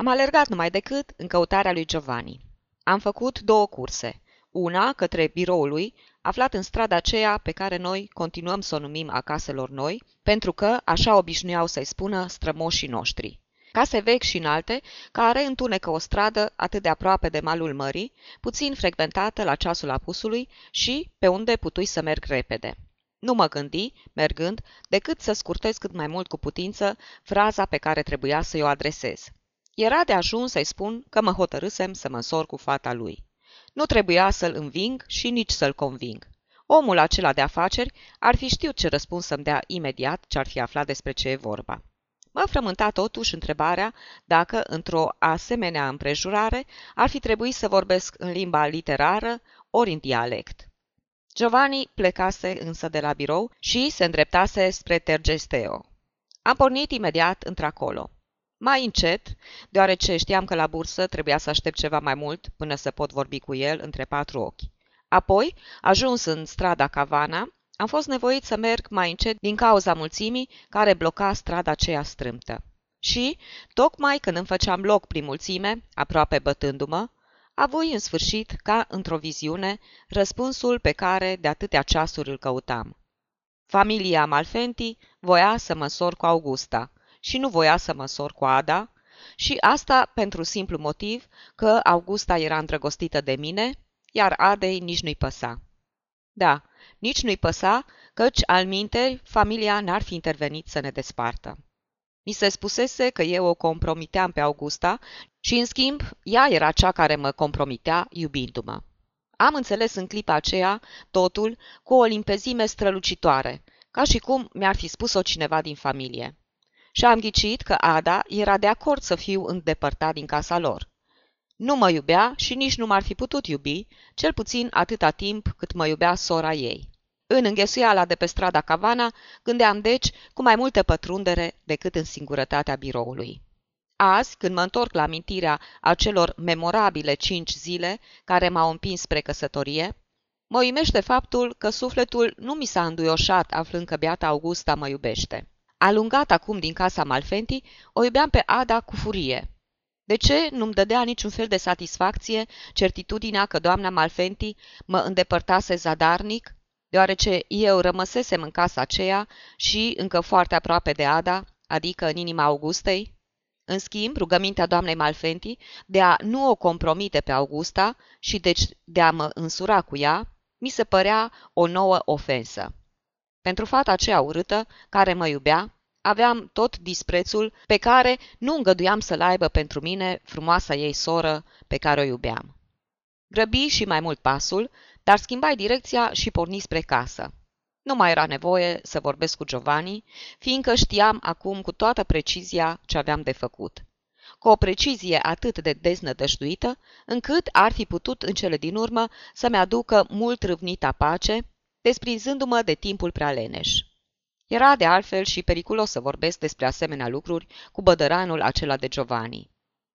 Am alergat numai decât în căutarea lui Giovanni. Am făcut două curse. Una către biroul lui, aflat în strada aceea pe care noi continuăm să o numim a caselor noi, pentru că așa obișnuiau să-i spună strămoșii noștri. Case vechi și înalte, care întunecă o stradă atât de aproape de malul mării, puțin frecventată la ceasul apusului și pe unde putui să merg repede. Nu mă gândi, mergând, decât să scurtez cât mai mult cu putință fraza pe care trebuia să-i o adresez. Era de ajuns să-i spun că mă hotărâsem să mă însor cu fata lui. Nu trebuia să-l înving și nici să-l conving. Omul acela de afaceri ar fi știut ce răspuns să-mi dea imediat ce ar fi aflat despre ce e vorba. Mă frământa totuși întrebarea dacă, într-o asemenea împrejurare, ar fi trebuit să vorbesc în limba literară ori în dialect. Giovanni plecase însă de la birou și se îndreptase spre Tergesteo. Am pornit imediat într-acolo. Mai încet, deoarece știam că la bursă trebuia să aștept ceva mai mult până să pot vorbi cu el între patru ochi. Apoi, ajuns în strada Cavana, am fost nevoit să merg mai încet din cauza mulțimii care bloca strada aceea strâmtă. Și, tocmai când îmi făceam loc prin mulțime, aproape bătându-mă, a voi în sfârșit, ca într-o viziune, răspunsul pe care de atâtea ceasuri îl căutam. Familia Malfenti voia să mă sor cu Augusta și nu voia să mă sor cu Ada, și asta pentru simplu motiv că Augusta era îndrăgostită de mine, iar Adei nici nu-i păsa. Da, nici nu-i păsa, căci, al minteri, familia n-ar fi intervenit să ne despartă. Mi se spusese că eu o compromiteam pe Augusta și, în schimb, ea era cea care mă compromitea iubindu-mă. Am înțeles în clipa aceea totul cu o limpezime strălucitoare, ca și cum mi-ar fi spus-o cineva din familie. Și am ghicit că Ada era de acord să fiu îndepărtat din casa lor. Nu mă iubea și nici nu m-ar fi putut iubi, cel puțin atâta timp cât mă iubea sora ei. În înghesuiala de pe strada Cavana, gândeam deci cu mai multă pătrundere decât în singurătatea biroului. Azi, când mă întorc la amintirea acelor memorabile cinci zile care m-au împins spre căsătorie, mă uimește faptul că sufletul nu mi s-a înduioșat aflând că beata Augusta mă iubește. Alungat acum din casa Malfenti, o iubeam pe Ada cu furie. De ce nu-mi dădea niciun fel de satisfacție certitudinea că doamna Malfenti mă îndepărtase zadarnic, deoarece eu rămăsesem în casa aceea și încă foarte aproape de Ada, adică în inima Augustei? În schimb, rugămintea doamnei Malfenti de a nu o compromite pe Augusta și deci de a mă însura cu ea, mi se părea o nouă ofensă. Pentru fata aceea urâtă, care mă iubea, aveam tot disprețul pe care nu îngăduiam să-l aibă pentru mine frumoasa ei soră pe care o iubeam. Grăbi și mai mult pasul, dar schimbai direcția și porni spre casă. Nu mai era nevoie să vorbesc cu Giovanni, fiindcă știam acum cu toată precizia ce aveam de făcut. Cu o precizie atât de deznădăjduită, încât ar fi putut în cele din urmă să-mi aducă mult râvnita pace, desprinzându-mă de timpul prea leneș. Era de altfel și periculos să vorbesc despre asemenea lucruri cu bădăranul acela de Giovanni.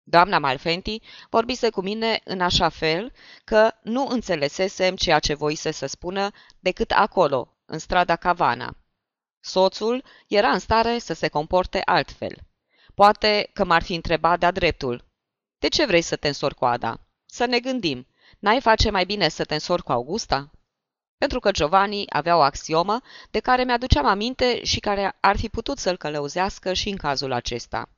Doamna Malfenti vorbise cu mine în așa fel că nu înțelesesem ceea ce voise să spună decât acolo, în strada Cavana. Soțul era în stare să se comporte altfel. Poate că m-ar fi întrebat de-a dreptul. De ce vrei să te însori cu Ada? Să ne gândim. N-ai face mai bine să te însori cu Augusta? Pentru că Giovanni avea o axiomă de care mi-aduceam aminte și care ar fi putut să-l călăuzească și în cazul acesta.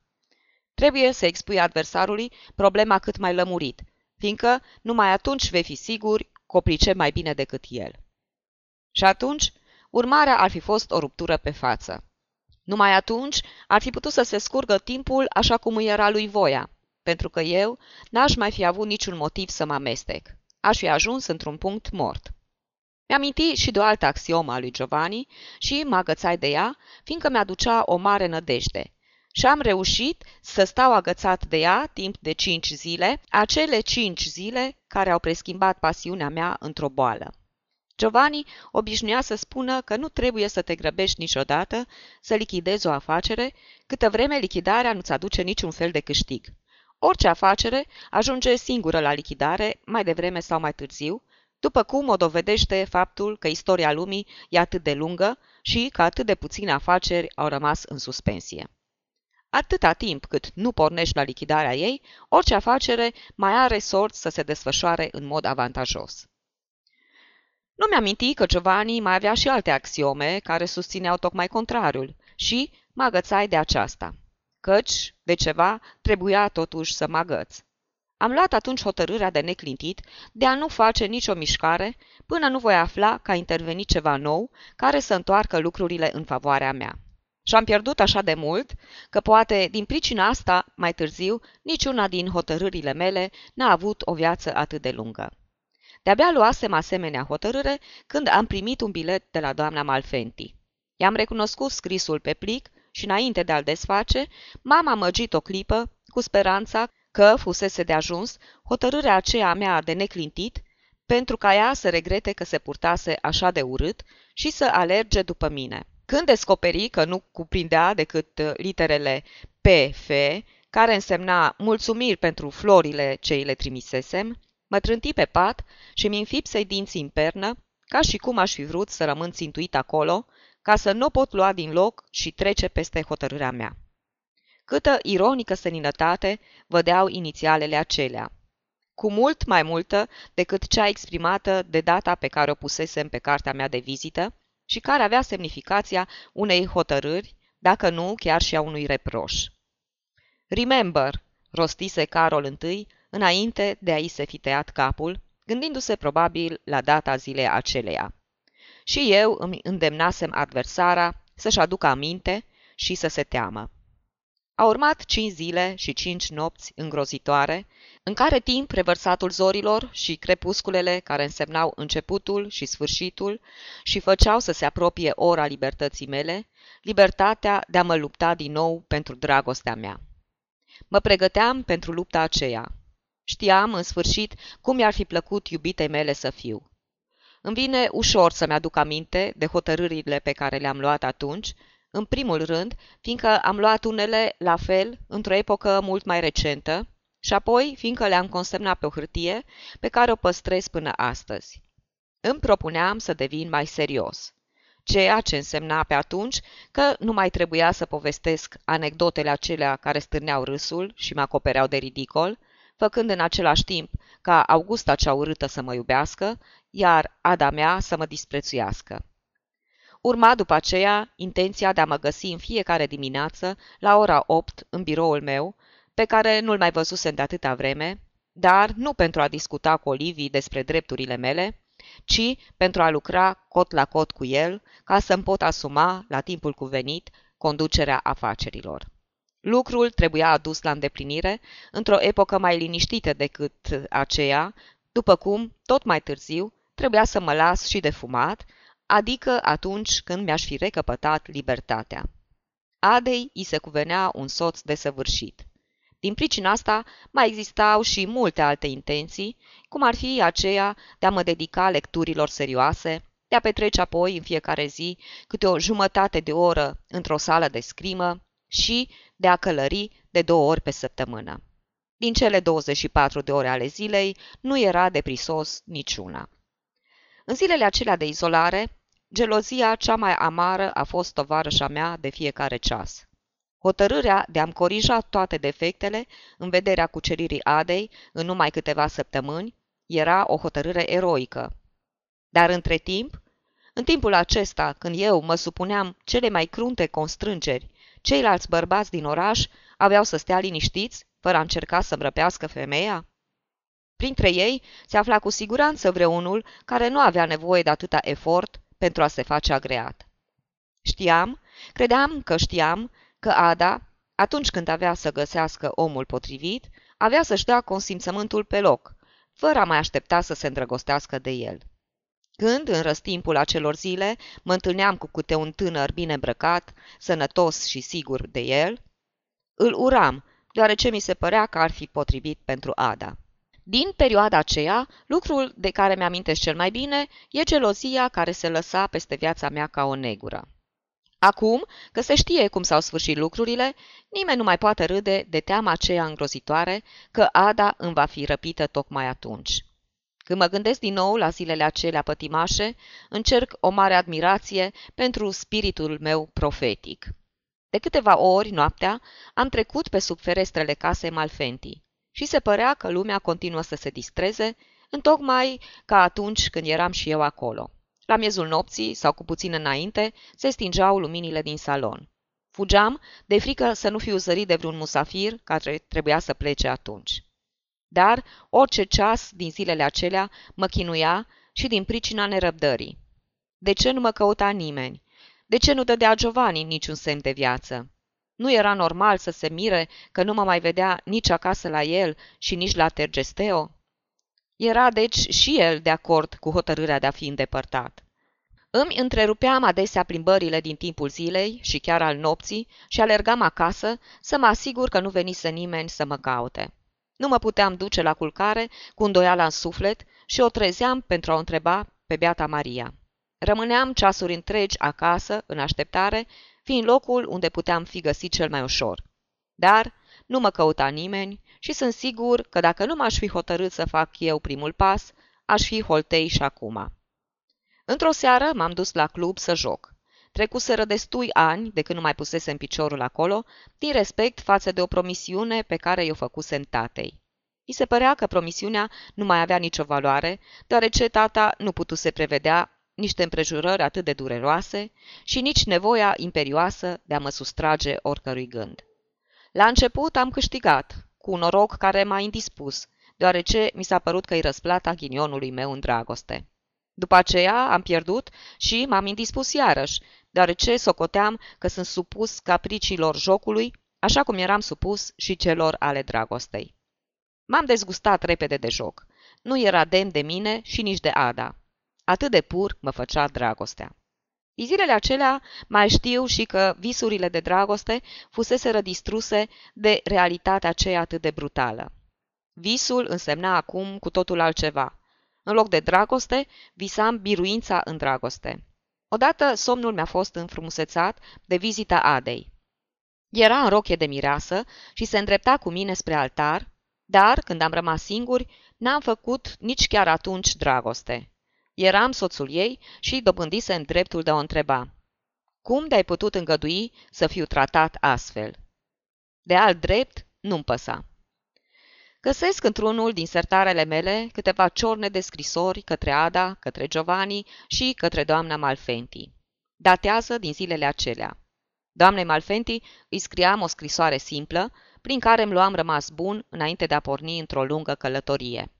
Trebuie să expui adversarului problema cât mai lămurit, fiindcă numai atunci vei fi sigur că o pricep mai bine decât el. Și atunci, urmarea ar fi fost o ruptură pe față. Numai atunci ar fi putut să se scurgă timpul așa cum îi era lui voia, pentru că eu n-aș mai fi avut niciun motiv să mă amestec. Aș fi ajuns într-un punct mort. Mi-aminti și de o altă axiomă a lui Giovanni și mă agățai de ea, fiindcă mi-aducea o mare nădejde. Și am reușit să stau agățat de ea timp de cinci zile, acele cinci zile care au preschimbat pasiunea mea într-o boală. Giovanni obișnuia să spună că nu trebuie să te grăbești niciodată să lichidezi o afacere, câtă vreme lichidarea nu-ți aduce niciun fel de câștig. Orice afacere ajunge singură la lichidare, mai devreme sau mai târziu, după cum o dovedește faptul că istoria lumii e atât de lungă și că atât de puține afaceri au rămas în suspensie. Atâta timp cât nu pornești la lichidarea ei, orice afacere mai are sorți să se desfășoare în mod avantajos. Nu mi-am mintit că Giovanni mai avea și alte axiome care susțineau tocmai contrariul și mă agățai de aceasta. Căci, de ceva, trebuia totuși să mă agăț. Am luat atunci hotărârea de neclintit de a nu face nicio mișcare până nu voi afla că a intervenit ceva nou care să întoarcă lucrurile în favoarea mea. Și am pierdut așa de mult că poate din pricina asta, mai târziu, niciuna din hotărârile mele n-a avut o viață atât de lungă. De-abia luasem asemenea hotărâre când am primit un bilet de la doamna Malfenti. I-am recunoscut scrisul pe plic și înainte de a-l desface, m-am amăgit o clipă cu speranța că fusese de ajuns hotărârea aceea mea de neclintit pentru ca ea să regrete că se purtase așa de urât și să alerge după mine. Când descoperi că nu cuprindea decât uh, literele P-F, care însemna mulțumiri pentru florile ce îi le trimisesem, mă trânti pe pat și mi înfipsei dinții în pernă, ca și cum aș fi vrut să rămân țintuit acolo, ca să nu pot lua din loc și trece peste hotărârea mea. Câtă ironică seninătate vădeau inițialele acelea. Cu mult mai multă decât cea exprimată de data pe care o pusesem pe cartea mea de vizită și care avea semnificația unei hotărâri, dacă nu chiar și a unui reproș. Remember, rostise Carol întâi, înainte de a-i se fi tăiat capul, gândindu-se probabil la data zilei aceleia. Și eu îmi îndemnasem adversara să-și aducă aminte și să se teamă. A urmat cinci zile și cinci nopți îngrozitoare, în care timp revărsatul zorilor și crepusculele care însemnau începutul și sfârșitul și făceau să se apropie ora libertății mele, libertatea de a mă lupta din nou pentru dragostea mea. Mă pregăteam pentru lupta aceea. Știam, în sfârșit, cum mi-ar fi plăcut iubitei mele să fiu. Îmi vine ușor să-mi aduc aminte de hotărârile pe care le-am luat atunci în primul rând, fiindcă am luat unele la fel într-o epocă mult mai recentă și apoi fiindcă le-am consemnat pe o hârtie pe care o păstrez până astăzi. Îmi propuneam să devin mai serios, ceea ce însemna pe atunci că nu mai trebuia să povestesc anecdotele acelea care stârneau râsul și mă acopereau de ridicol, făcând în același timp ca Augusta cea urâtă să mă iubească, iar Ada mea să mă disprețuiască. Urma după aceea intenția de a mă găsi în fiecare dimineață, la ora 8, în biroul meu, pe care nu-l mai văzusem de atâta vreme, dar nu pentru a discuta cu Olivii despre drepturile mele, ci pentru a lucra cot la cot cu el, ca să-mi pot asuma, la timpul cuvenit, conducerea afacerilor. Lucrul trebuia adus la îndeplinire într-o epocă mai liniștită decât aceea, după cum, tot mai târziu, trebuia să mă las și de fumat, adică atunci când mi-aș fi recăpătat libertatea. Adei îi se cuvenea un soț desăvârșit. Din pricina asta mai existau și multe alte intenții, cum ar fi aceea de a mă dedica lecturilor serioase, de a petrece apoi în fiecare zi câte o jumătate de oră într-o sală de scrimă și de a călări de două ori pe săptămână. Din cele 24 de ore ale zilei nu era de prisos niciuna. În zilele acelea de izolare, gelozia cea mai amară a fost tovarășa mea de fiecare ceas. Hotărârea de a-mi corija toate defectele în vederea cuceririi Adei în numai câteva săptămâni era o hotărâre eroică. Dar între timp, în timpul acesta, când eu mă supuneam cele mai crunte constrângeri, ceilalți bărbați din oraș aveau să stea liniștiți, fără a încerca să-mi răpească femeia? Printre ei se afla cu siguranță vreunul care nu avea nevoie de atâta efort pentru a se face agreat. Știam, credeam că știam, că Ada, atunci când avea să găsească omul potrivit, avea să-și dea consimțământul pe loc, fără a mai aștepta să se îndrăgostească de el. Când, în răstimpul acelor zile, mă întâlneam cu câte un tânăr bine îmbrăcat, sănătos și sigur de el, îl uram, deoarece mi se părea că ar fi potrivit pentru Ada. Din perioada aceea, lucrul de care mi-amintesc cel mai bine e gelozia care se lăsa peste viața mea ca o negură. Acum, că se știe cum s-au sfârșit lucrurile, nimeni nu mai poate râde de teama aceea îngrozitoare că Ada îmi va fi răpită tocmai atunci. Când mă gândesc din nou la zilele acelea pătimașe, încerc o mare admirație pentru spiritul meu profetic. De câteva ori, noaptea, am trecut pe sub ferestrele casei Malfenti și se părea că lumea continuă să se distreze, întocmai ca atunci când eram și eu acolo. La miezul nopții, sau cu puțin înainte, se stingeau luminile din salon. Fugeam, de frică să nu fiu zărit de vreun musafir care trebuia să plece atunci. Dar orice ceas din zilele acelea mă chinuia și din pricina nerăbdării. De ce nu mă căuta nimeni? De ce nu dădea Giovanni niciun semn de viață? Nu era normal să se mire că nu mă mai vedea nici acasă la el și nici la Tergesteo? Era deci și el de acord cu hotărârea de a fi îndepărtat. Îmi întrerupeam adesea plimbările din timpul zilei și chiar al nopții și alergam acasă să mă asigur că nu venise nimeni să mă caute. Nu mă puteam duce la culcare cu îndoiala în suflet și o trezeam pentru a o întreba pe beata Maria. Rămâneam ceasuri întregi acasă, în așteptare, fiind locul unde puteam fi găsit cel mai ușor. Dar nu mă căuta nimeni și sunt sigur că dacă nu m-aș fi hotărât să fac eu primul pas, aș fi holtei și acum. Într-o seară m-am dus la club să joc. Trecuseră destui ani de când nu mai pusesem piciorul acolo, din respect față de o promisiune pe care i-o făcusem tatei. I se părea că promisiunea nu mai avea nicio valoare, deoarece tata nu putuse prevedea niște împrejurări atât de dureroase și nici nevoia imperioasă de a mă sustrage oricărui gând. La început am câștigat, cu un noroc care m-a indispus, deoarece mi s-a părut că-i răsplata ghinionului meu în dragoste. După aceea am pierdut și m-am indispus iarăși, deoarece socoteam că sunt supus capriciilor jocului, așa cum eram supus și celor ale dragostei. M-am dezgustat repede de joc. Nu era demn de mine și nici de Ada. Atât de pur mă făcea dragostea. Din zilele acelea mai știu și că visurile de dragoste fusese distruse de realitatea aceea atât de brutală. Visul însemna acum cu totul altceva. În loc de dragoste, visam biruința în dragoste. Odată somnul mi-a fost înfrumusețat de vizita Adei. Era în rochie de mireasă și se îndrepta cu mine spre altar, dar, când am rămas singuri, n-am făcut nici chiar atunci dragoste. Eram soțul ei și dobândise în dreptul de a o întreba. Cum de-ai putut îngădui să fiu tratat astfel? De alt drept, nu-mi păsa. Găsesc într-unul din sertarele mele câteva ciorne de scrisori către Ada, către Giovanni și către doamna Malfenti. Datează din zilele acelea. Doamnei Malfenti îi scriam o scrisoare simplă, prin care îmi luam rămas bun înainte de a porni într-o lungă călătorie.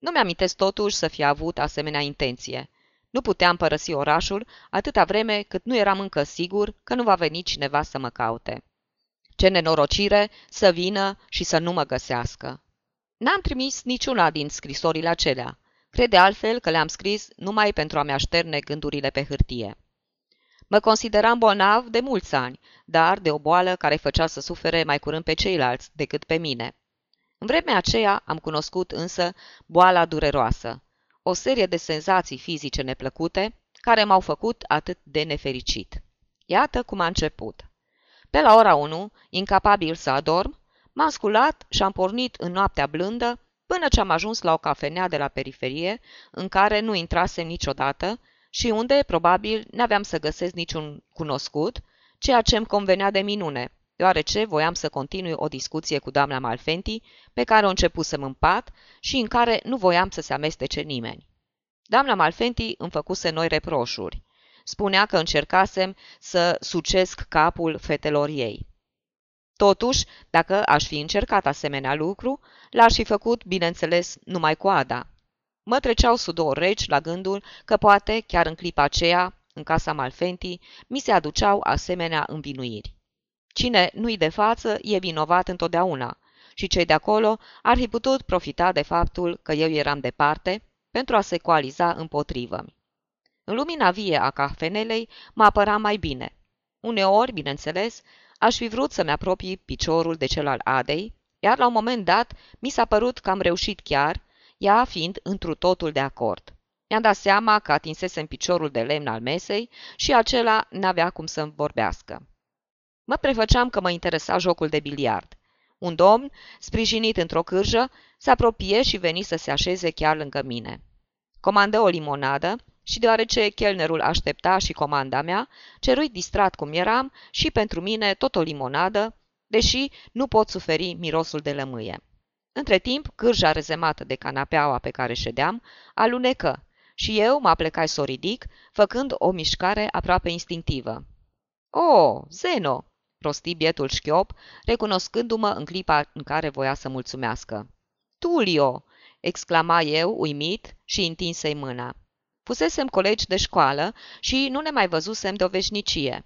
Nu mi-amintesc totuși să fi avut asemenea intenție. Nu puteam părăsi orașul atâta vreme cât nu eram încă sigur că nu va veni cineva să mă caute. Ce nenorocire să vină și să nu mă găsească. N-am trimis niciuna din scrisorile acelea. Crede altfel că le-am scris numai pentru a-mi așterne gândurile pe hârtie. Mă consideram bolnav de mulți ani, dar de o boală care făcea să sufere mai curând pe ceilalți decât pe mine. În vremea aceea am cunoscut însă boala dureroasă, o serie de senzații fizice neplăcute care m-au făcut atât de nefericit. Iată cum a început. Pe la ora 1, incapabil să adorm, M-am sculat și am pornit în noaptea blândă până ce am ajuns la o cafenea de la periferie, în care nu intrasem niciodată și unde, probabil, n-aveam să găsesc niciun cunoscut, ceea ce îmi convenea de minune, deoarece voiam să continui o discuție cu doamna Malfenti, pe care o începusem în pat și în care nu voiam să se amestece nimeni. Doamna Malfenti îmi făcuse noi reproșuri. Spunea că încercasem să sucesc capul fetelor ei. Totuși, dacă aș fi încercat asemenea lucru, l-aș fi făcut, bineînțeles, numai cu Ada. Mă treceau sudor reci la gândul că poate, chiar în clipa aceea, în casa Malfenti, mi se aduceau asemenea învinuiri. Cine nu-i de față e vinovat întotdeauna și cei de acolo ar fi putut profita de faptul că eu eram departe pentru a se coaliza împotrivă. În lumina vie a cafenelei mă apăra mai bine. Uneori, bineînțeles, Aș fi vrut să-mi apropii piciorul de cel al Adei, iar la un moment dat mi s-a părut că am reușit chiar, ea fiind întru totul de acord. Mi-am dat seama că atinsesem piciorul de lemn al mesei și acela n-avea cum să-mi vorbească. Mă prefăceam că mă interesa jocul de biliard. Un domn, sprijinit într-o cârjă, se apropie și veni să se așeze chiar lângă mine. Comandă o limonadă, și deoarece chelnerul aștepta și comanda mea, cerui distrat cum eram și pentru mine tot o limonadă, deși nu pot suferi mirosul de lămâie. Între timp, cârja rezemată de canapeaua pe care ședeam alunecă și eu mă aplecai să o ridic, făcând o mișcare aproape instinctivă. O, Zeno!" Rosti bietul șchiop, recunoscându-mă în clipa în care voia să mulțumească. Tulio!" exclama eu, uimit, și întinsei mâna. Fusesem colegi de școală și nu ne mai văzusem de o veșnicie.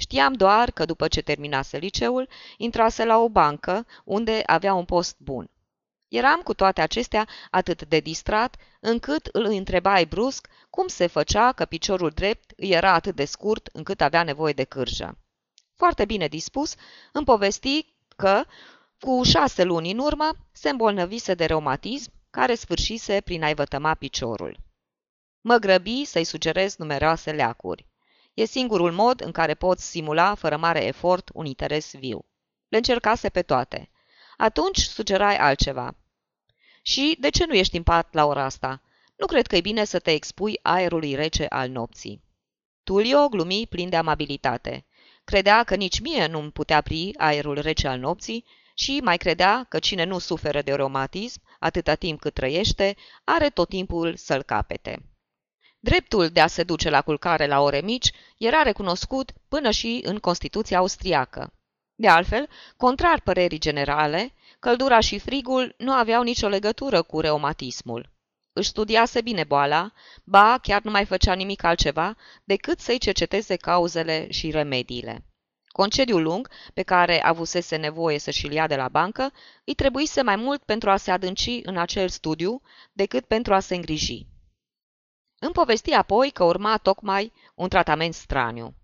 Știam doar că după ce terminase liceul, intrase la o bancă unde avea un post bun. Eram cu toate acestea atât de distrat, încât îl întrebai brusc cum se făcea că piciorul drept îi era atât de scurt încât avea nevoie de cârjă. Foarte bine dispus, îmi povesti că, cu șase luni în urmă, se îmbolnăvise de reumatism, care sfârșise prin a-i vătăma piciorul. Mă grăbi să-i sugerez numeroase leacuri. E singurul mod în care poți simula, fără mare efort, un interes viu. Le încercase pe toate. Atunci sugerai altceva. Și de ce nu ești în pat la ora asta? Nu cred că e bine să te expui aerului rece al nopții. Tulio glumi plin de amabilitate. Credea că nici mie nu-mi putea pri aerul rece al nopții și mai credea că cine nu suferă de reumatism, atâta timp cât trăiește, are tot timpul să-l capete. Dreptul de a se duce la culcare la ore mici era recunoscut până și în Constituția austriacă. De altfel, contrar părerii generale, căldura și frigul nu aveau nicio legătură cu reumatismul. Își studiase bine boala, ba chiar nu mai făcea nimic altceva decât să-i cerceteze cauzele și remediile. Concediul lung, pe care avusese nevoie să și-l ia de la bancă, îi trebuise mai mult pentru a se adânci în acel studiu decât pentru a se îngriji. Îmi povesti apoi că urma tocmai un tratament straniu.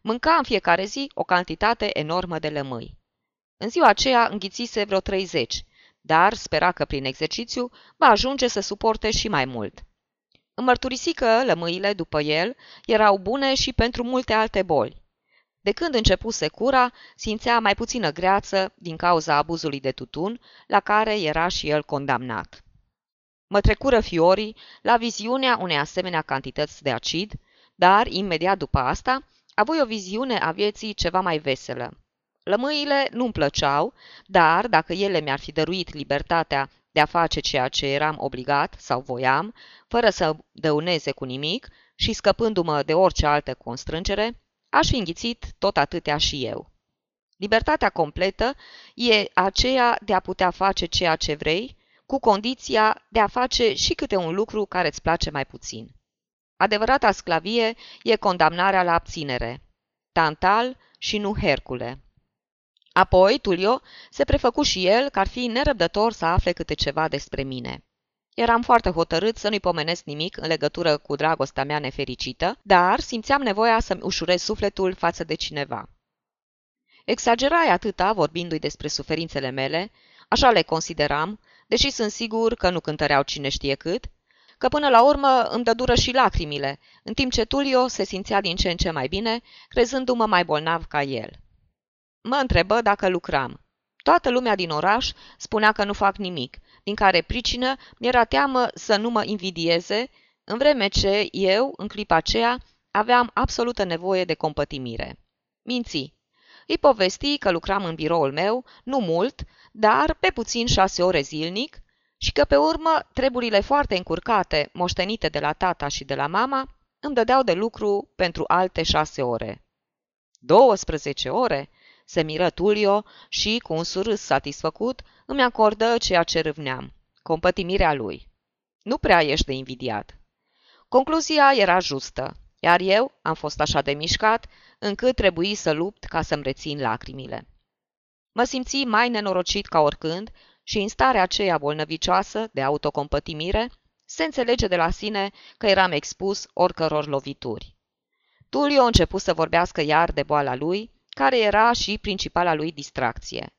Mânca în fiecare zi o cantitate enormă de lămâi. În ziua aceea înghițise vreo 30, dar spera că prin exercițiu va ajunge să suporte și mai mult. Îmi mărturisi că lămâile, după el, erau bune și pentru multe alte boli. De când începuse cura, simțea mai puțină greață din cauza abuzului de tutun, la care era și el condamnat. Mă trecură fiorii la viziunea unei asemenea cantități de acid, dar, imediat după asta, avui o viziune a vieții ceva mai veselă. Lămâile nu-mi plăceau, dar dacă ele mi-ar fi dăruit libertatea de a face ceea ce eram obligat sau voiam, fără să dăuneze cu nimic și scăpându-mă de orice altă constrângere, aș fi înghițit tot atâtea și eu. Libertatea completă e aceea de a putea face ceea ce vrei, cu condiția de a face și câte un lucru care îți place mai puțin. Adevărata sclavie e condamnarea la abținere. Tantal și nu Hercule. Apoi, Tulio se prefăcu și el că ar fi nerăbdător să afle câte ceva despre mine. Eram foarte hotărât să nu-i pomenesc nimic în legătură cu dragostea mea nefericită, dar simțeam nevoia să-mi ușurez sufletul față de cineva. Exagerai atâta vorbindu-i despre suferințele mele, așa le consideram, deși sunt sigur că nu cântăreau cine știe cât, că până la urmă îmi dădură și lacrimile, în timp ce Tulio se simțea din ce în ce mai bine, crezându-mă mai bolnav ca el. Mă întrebă dacă lucram. Toată lumea din oraș spunea că nu fac nimic, din care pricină mi-era teamă să nu mă invidieze, în vreme ce eu, în clipa aceea, aveam absolută nevoie de compătimire. Minți. Îi povesti că lucram în biroul meu, nu mult, dar pe puțin șase ore zilnic, și că pe urmă treburile foarte încurcate, moștenite de la tata și de la mama, îmi dădeau de lucru pentru alte șase ore. 12 ore? Se miră Tulio și, cu un surâs satisfăcut, îmi acordă ceea ce râvneam, compătimirea lui. Nu prea ești de invidiat. Concluzia era justă, iar eu am fost așa de mișcat, încât trebuie să lupt ca să-mi rețin lacrimile. Mă simți mai nenorocit ca oricând și în starea aceea bolnăvicioasă de autocompătimire, se înțelege de la sine că eram expus oricăror lovituri. Tulio a început să vorbească iar de boala lui, care era și principala lui distracție.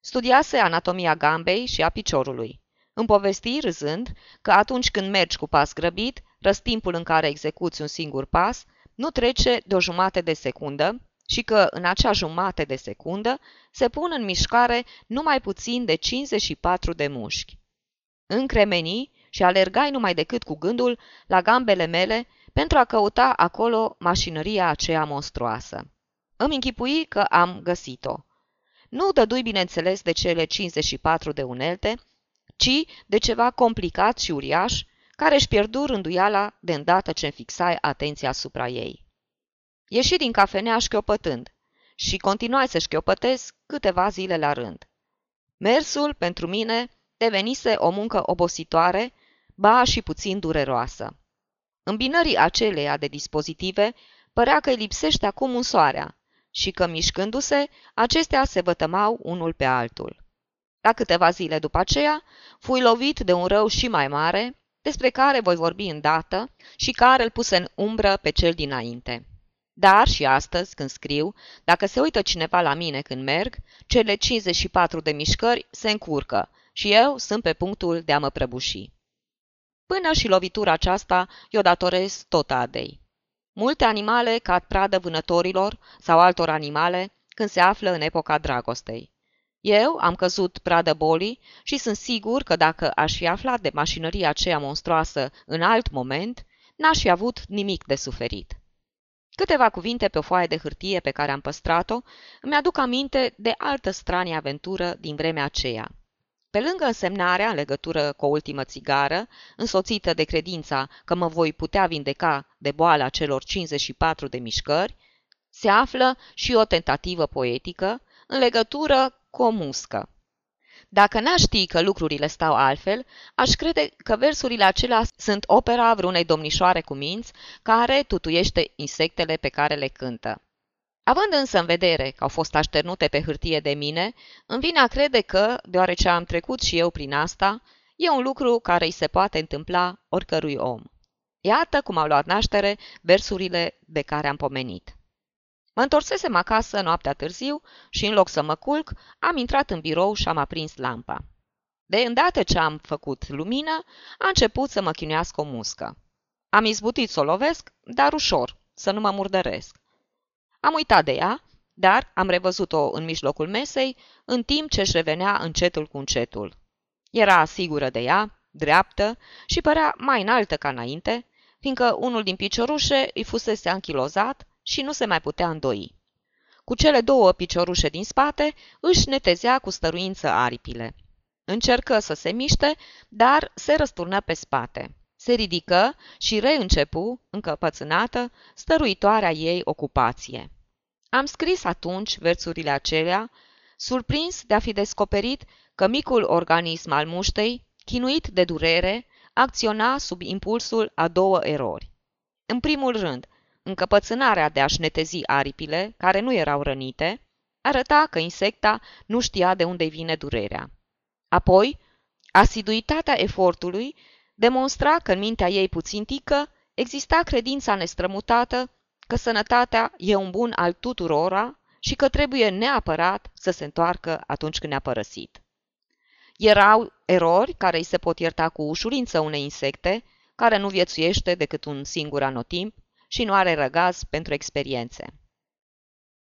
Studiase anatomia gambei și a piciorului. Îmi povesti, râzând, că atunci când mergi cu pas grăbit, răstimpul în care execuți un singur pas nu trece de o jumate de secundă și că în acea jumate de secundă se pun în mișcare numai puțin de 54 de mușchi. Încremenii și alergai numai decât cu gândul la gambele mele pentru a căuta acolo mașinăria aceea monstruoasă. Îmi închipui că am găsit-o. Nu dădui, bineînțeles, de cele 54 de unelte, ci de ceva complicat și uriaș, care își pierdu rânduiala de îndată ce fixai atenția asupra ei. Ieși din cafenea șchiopătând și continuai să șchiopătez câteva zile la rând. Mersul, pentru mine, devenise o muncă obositoare, ba și puțin dureroasă. Îmbinării aceleia de dispozitive părea că îi lipsește acum un soarea și că, mișcându-se, acestea se vătămau unul pe altul. La câteva zile după aceea, fui lovit de un rău și mai mare, despre care voi vorbi îndată și care îl puse în umbră pe cel dinainte. Dar și astăzi, când scriu, dacă se uită cineva la mine când merg, cele 54 de mișcări se încurcă și eu sunt pe punctul de a mă prăbuși. Până și lovitura aceasta i-o datorez tot Adei. Multe animale cad pradă vânătorilor sau altor animale când se află în epoca dragostei. Eu am căzut pradă bolii și sunt sigur că dacă aș fi aflat de mașinăria aceea monstruoasă în alt moment, n-aș fi avut nimic de suferit. Câteva cuvinte pe o foaie de hârtie pe care am păstrat-o îmi aduc aminte de altă stranie aventură din vremea aceea. Pe lângă însemnarea în legătură cu o ultimă țigară, însoțită de credința că mă voi putea vindeca de boala celor 54 de mișcări, se află și o tentativă poetică în legătură cu o muscă. Dacă n-aș ști că lucrurile stau altfel, aș crede că versurile acelea sunt opera vreunei domnișoare cu minți care tutuiește insectele pe care le cântă. Având însă în vedere că au fost așternute pe hârtie de mine, îmi vine a crede că, deoarece am trecut și eu prin asta, e un lucru care îi se poate întâmpla oricărui om. Iată cum au luat naștere versurile de care am pomenit. Mă întorsesem acasă noaptea târziu și, în loc să mă culc, am intrat în birou și am aprins lampa. De îndată ce am făcut lumină, a început să mă chinuiască o muscă. Am izbutit să o lovesc, dar ușor, să nu mă murdăresc. Am uitat de ea, dar am revăzut-o în mijlocul mesei, în timp ce își revenea încetul cu încetul. Era sigură de ea, dreaptă și părea mai înaltă ca înainte, fiindcă unul din piciorușe îi fusese anchilozat și nu se mai putea îndoi. Cu cele două piciorușe din spate își netezea cu stăruință aripile. Încercă să se miște, dar se răsturnă pe spate. Se ridică și reîncepu, încăpățânată, stăruitoarea ei ocupație. Am scris atunci versurile acelea, surprins de a fi descoperit că micul organism al muștei, chinuit de durere, acționa sub impulsul a două erori. În primul rând, încăpățânarea de a-și netezi aripile, care nu erau rănite, arăta că insecta nu știa de unde vine durerea. Apoi, asiduitatea efortului demonstra că în mintea ei puțin tică exista credința nestrămutată că sănătatea e un bun al tuturora și că trebuie neapărat să se întoarcă atunci când ne-a părăsit. Erau erori care îi se pot ierta cu ușurință unei insecte, care nu viețuiește decât un singur anotimp și nu are răgaz pentru experiențe.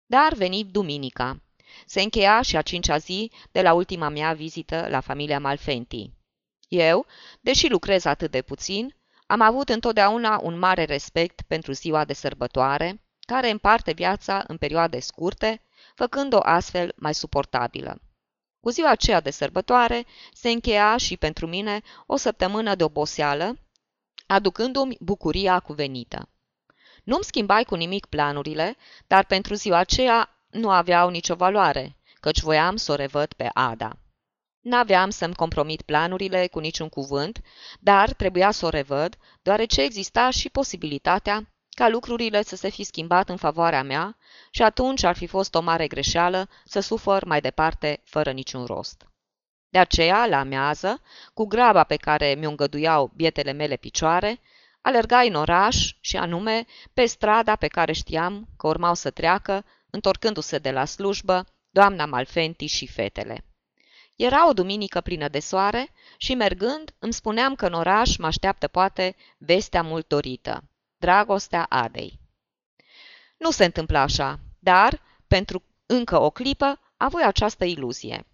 Dar veni duminica. Se încheia și a cincea zi de la ultima mea vizită la familia Malfenti. Eu, deși lucrez atât de puțin, am avut întotdeauna un mare respect pentru ziua de sărbătoare, care împarte viața în perioade scurte, făcând-o astfel mai suportabilă. Cu ziua aceea de sărbătoare se încheia și pentru mine o săptămână de oboseală, aducându-mi bucuria cuvenită. Nu-mi schimbai cu nimic planurile, dar pentru ziua aceea nu aveau nicio valoare, căci voiam să o revăd pe Ada. N-aveam să-mi compromit planurile cu niciun cuvânt, dar trebuia să o revăd, deoarece exista și posibilitatea ca lucrurile să se fi schimbat în favoarea mea și atunci ar fi fost o mare greșeală să sufăr mai departe fără niciun rost. De aceea, la amiază, cu graba pe care mi-o îngăduiau bietele mele picioare, alergai în oraș și anume pe strada pe care știam că urmau să treacă, întorcându-se de la slujbă, doamna Malfenti și fetele. Era o duminică plină de soare și mergând îmi spuneam că în oraș mă așteaptă poate vestea mult dorită, dragostea Adei. Nu se întâmplă așa, dar, pentru încă o clipă, avui această iluzie.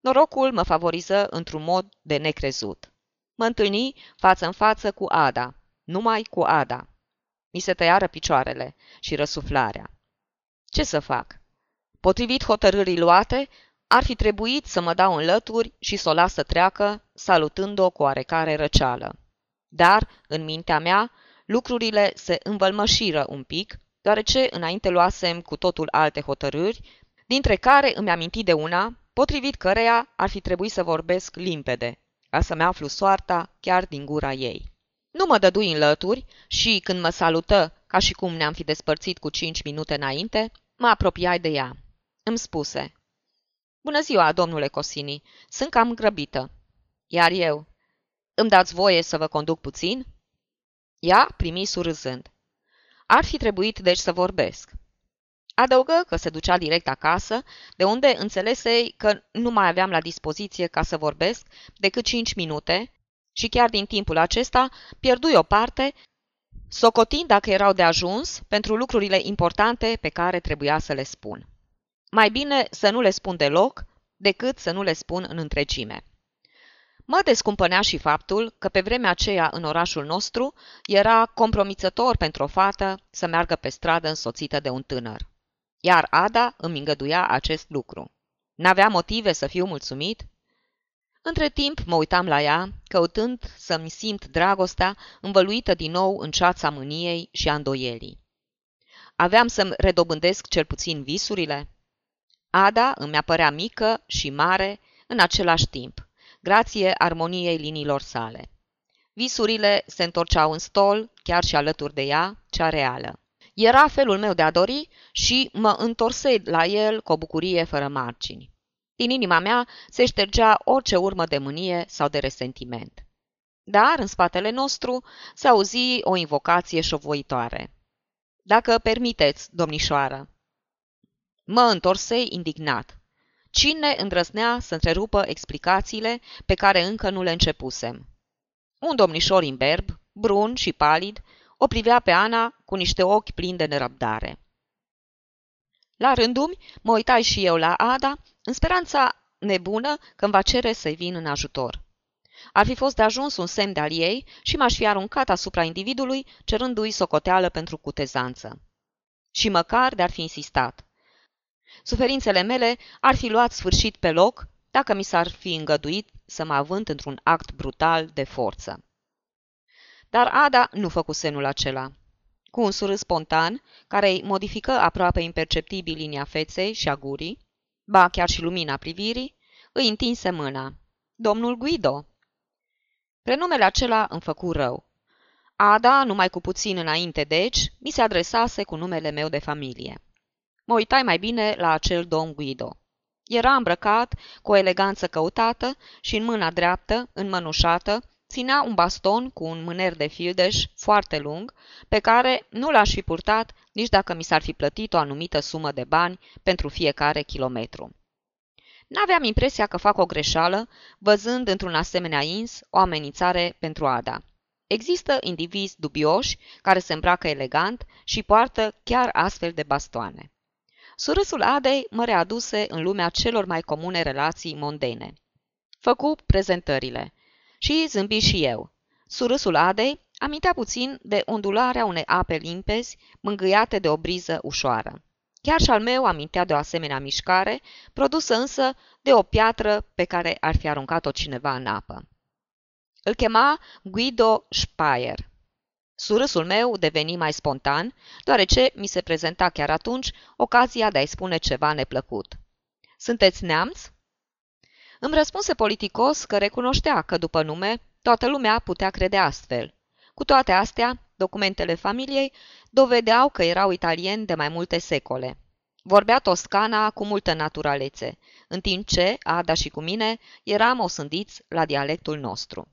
Norocul mă favoriză într-un mod de necrezut. Mă întâlni față în față cu Ada, numai cu Ada. Mi se tăiară picioarele și răsuflarea. Ce să fac? Potrivit hotărârii luate, ar fi trebuit să mă dau în lături și să o las să treacă, salutând-o cu oarecare răceală. Dar, în mintea mea, lucrurile se învălmășiră un pic, deoarece înainte luasem cu totul alte hotărâri, dintre care îmi aminti de una, potrivit căreia ar fi trebuit să vorbesc limpede, ca să-mi aflu soarta chiar din gura ei. Nu mă dădui în lături și, când mă salută, ca și cum ne-am fi despărțit cu cinci minute înainte, mă apropiai de ea. Îmi spuse, Bună ziua, domnule Cosini, sunt cam grăbită. Iar eu, îmi dați voie să vă conduc puțin? Ea primi surâzând. Ar fi trebuit deci să vorbesc. Adăugă că se ducea direct acasă, de unde înțelesei că nu mai aveam la dispoziție ca să vorbesc decât cinci minute și chiar din timpul acesta pierdui o parte, socotind dacă erau de ajuns pentru lucrurile importante pe care trebuia să le spun. Mai bine să nu le spun deloc decât să nu le spun în întregime. Mă descumpănea și faptul că pe vremea aceea în orașul nostru era compromițător pentru o fată să meargă pe stradă însoțită de un tânăr. Iar Ada îmi îngăduia acest lucru. N-avea motive să fiu mulțumit? Între timp mă uitam la ea, căutând să-mi simt dragostea învăluită din nou în ceața mâniei și a îndoielii. Aveam să-mi redobândesc cel puțin visurile? Ada îmi apărea mică și mare în același timp, grație armoniei liniilor sale. Visurile se întorceau în stol, chiar și alături de ea, cea reală. Era felul meu de a dori și mă întorsei la el cu o bucurie fără margini. Din inima mea se ștergea orice urmă de mânie sau de resentiment. Dar în spatele nostru se auzi o invocație șovoitoare. Dacă permiteți, domnișoară. Mă întorsei indignat. Cine îndrăznea să întrerupă explicațiile pe care încă nu le începusem? Un domnișor imberb, brun și palid, o privea pe Ana cu niște ochi plini de nerăbdare. La rândumi, mă uitai și eu la Ada, în speranța nebună că îmi va cere să-i vin în ajutor. Ar fi fost de ajuns un semn de-al ei și m-aș fi aruncat asupra individului, cerându-i socoteală pentru cutezanță. Și măcar de-ar fi insistat. Suferințele mele ar fi luat sfârșit pe loc dacă mi s-ar fi îngăduit să mă avânt într-un act brutal de forță. Dar Ada nu făcu semnul acela. Cu un surâs spontan, care îi modifică aproape imperceptibil linia feței și a gurii, ba chiar și lumina privirii, îi întinse mâna. Domnul Guido! Prenumele acela îmi făcu rău. Ada, numai cu puțin înainte deci, mi se adresase cu numele meu de familie. Mă uitai mai bine la acel domn Guido. Era îmbrăcat cu o eleganță căutată și în mâna dreaptă, înmănușată, ținea un baston cu un mâner de fildeș foarte lung, pe care nu l-aș fi purtat nici dacă mi s-ar fi plătit o anumită sumă de bani pentru fiecare kilometru. N-aveam impresia că fac o greșeală, văzând într-un asemenea ins o amenințare pentru Ada. Există indivizi dubioși care se îmbracă elegant și poartă chiar astfel de bastoane. Surâsul Adei mă readuse în lumea celor mai comune relații mondene. Făcu prezentările. Și zâmbi și eu. Surâsul Adei amintea puțin de ondularea unei ape limpezi, mângâiate de o briză ușoară. Chiar și al meu amintea de o asemenea mișcare, produsă însă de o piatră pe care ar fi aruncat-o cineva în apă. Îl chema Guido Speyer. Surâsul meu deveni mai spontan, deoarece mi se prezenta chiar atunci ocazia de a-i spune ceva neplăcut. Sunteți neamț? Îmi răspunse politicos că recunoștea că după nume toată lumea putea crede astfel. Cu toate astea, documentele familiei dovedeau că erau italieni de mai multe secole. Vorbea toscana cu multă naturalețe, în timp ce, Ada și cu mine, eram osândiți la dialectul nostru.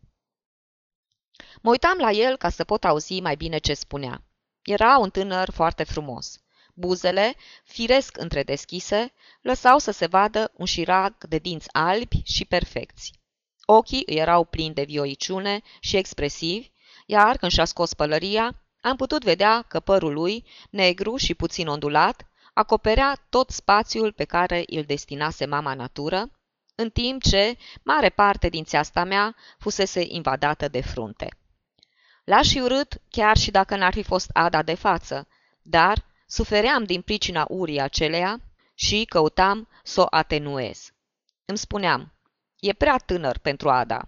Mă uitam la el ca să pot auzi mai bine ce spunea. Era un tânăr foarte frumos. Buzele, firesc între deschise, lăsau să se vadă un șirac de dinți albi și perfecți. Ochii îi erau plini de vioiciune și expresivi, iar când și-a scos pălăria, am putut vedea că părul lui, negru și puțin ondulat, acoperea tot spațiul pe care îl destinase mama natură, în timp ce mare parte din țeasta mea fusese invadată de frunte. L-aș fi urât chiar și dacă n-ar fi fost Ada de față, dar sufeream din pricina urii aceleia și căutam să o atenuez. Îmi spuneam, e prea tânăr pentru Ada.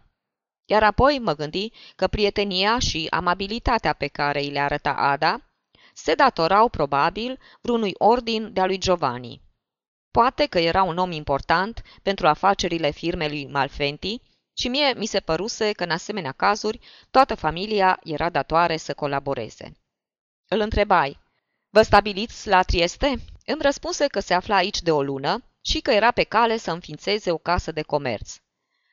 Iar apoi mă gândi că prietenia și amabilitatea pe care îi le arăta Ada se datorau probabil vreunui ordin de-a lui Giovanni. Poate că era un om important pentru afacerile firmei Malfenti și mie mi se păruse că în asemenea cazuri toată familia era datoare să colaboreze. Îl întrebai, vă stabiliți la Trieste? Îmi răspunse că se afla aici de o lună și că era pe cale să înființeze o casă de comerț.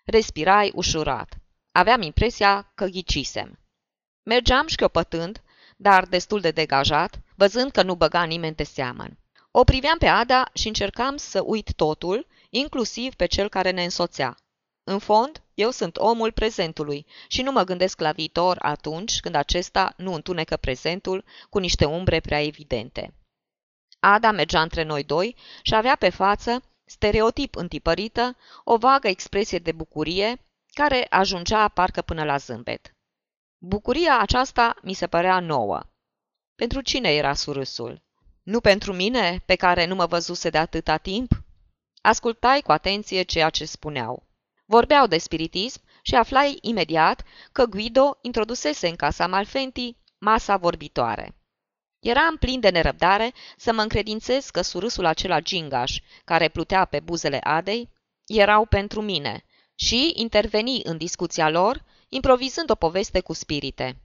Respirai ușurat. Aveam impresia că ghicisem. Mergeam șchiopătând, dar destul de degajat, văzând că nu băga nimeni de seamăn. O priveam pe Ada și încercam să uit totul, inclusiv pe cel care ne însoțea. În fond, eu sunt omul prezentului și nu mă gândesc la viitor atunci când acesta nu întunecă prezentul cu niște umbre prea evidente. Ada mergea între noi doi și avea pe față, stereotip întipărită, o vagă expresie de bucurie care ajungea parcă până la zâmbet. Bucuria aceasta mi se părea nouă. Pentru cine era surâsul? Nu pentru mine, pe care nu mă văzuse de atâta timp? Ascultai cu atenție ceea ce spuneau. Vorbeau de spiritism și aflai imediat că Guido introdusese în casa Malfenti masa vorbitoare. Eram plin de nerăbdare să mă încredințez că surâsul acela gingaș, care plutea pe buzele Adei, erau pentru mine și interveni în discuția lor, improvizând o poveste cu spirite.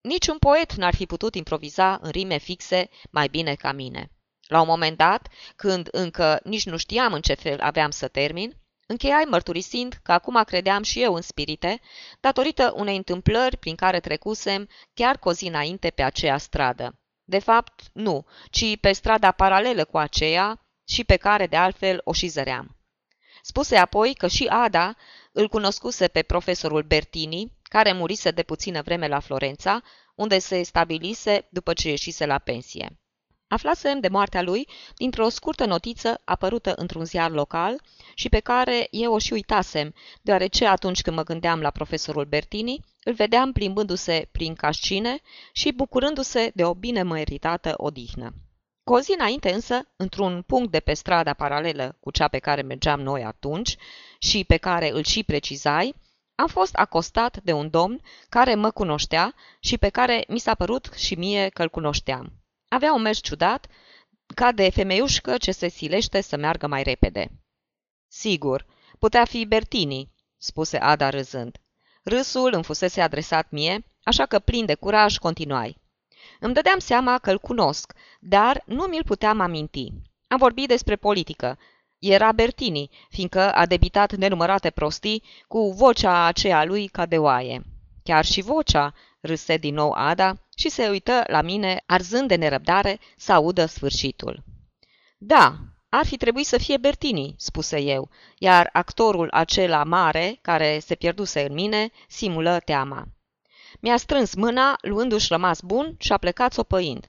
Niciun poet n-ar fi putut improviza în rime fixe mai bine ca mine. La un moment dat, când încă nici nu știam în ce fel aveam să termin, încheiai mărturisind că acum credeam și eu în spirite, datorită unei întâmplări prin care trecusem chiar cu o zi înainte pe aceea stradă. De fapt, nu, ci pe strada paralelă cu aceea și pe care de altfel o și zăream. Spuse apoi că și Ada îl cunoscuse pe profesorul Bertini, care murise de puțină vreme la Florența, unde se stabilise după ce ieșise la pensie. Aflasem de moartea lui dintr-o scurtă notiță apărută într-un ziar local și pe care eu o și uitasem, deoarece atunci când mă gândeam la profesorul Bertini, îl vedeam plimbându-se prin cascine și bucurându-se de o bine măritată odihnă. Cu o zi înainte însă, într-un punct de pe strada paralelă cu cea pe care mergeam noi atunci și pe care îl și precizai, am fost acostat de un domn care mă cunoștea și pe care mi s-a părut și mie că îl cunoșteam. Avea un mers ciudat, ca de femeiușcă ce se silește să meargă mai repede. Sigur, putea fi Bertini, spuse Ada râzând. Râsul îmi fusese adresat mie, așa că plin de curaj continuai. Îmi dădeam seama că îl cunosc, dar nu mi-l puteam aminti. Am vorbit despre politică. Era Bertini, fiindcă a debitat nenumărate prostii cu vocea aceea lui ca de oaie. Chiar și vocea, râse din nou Ada și se uită la mine, arzând de nerăbdare să audă sfârșitul. Da, ar fi trebuit să fie Bertini, spuse eu, iar actorul acela mare, care se pierduse în mine, simulă teama. Mi-a strâns mâna, luându-și rămas bun și a plecat sopăind.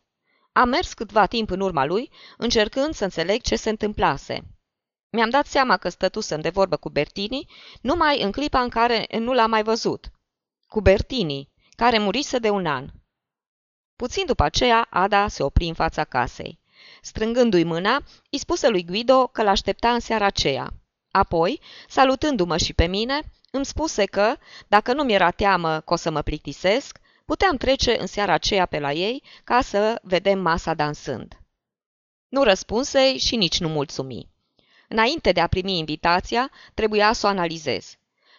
Am mers câtva timp în urma lui, încercând să înțeleg ce se întâmplase. Mi-am dat seama că stătusem de vorbă cu Bertini numai în clipa în care nu l-am mai văzut. Cu Bertini, care murise de un an. Puțin după aceea, Ada se opri în fața casei. Strângându-i mâna, îi spuse lui Guido că l-aștepta în seara aceea. Apoi, salutându-mă și pe mine, îmi spuse că, dacă nu mi-era teamă că o să mă plictisesc, puteam trece în seara aceea pe la ei ca să vedem masa dansând. Nu răspunsei și nici nu mulțumi. Înainte de a primi invitația, trebuia să o analizez.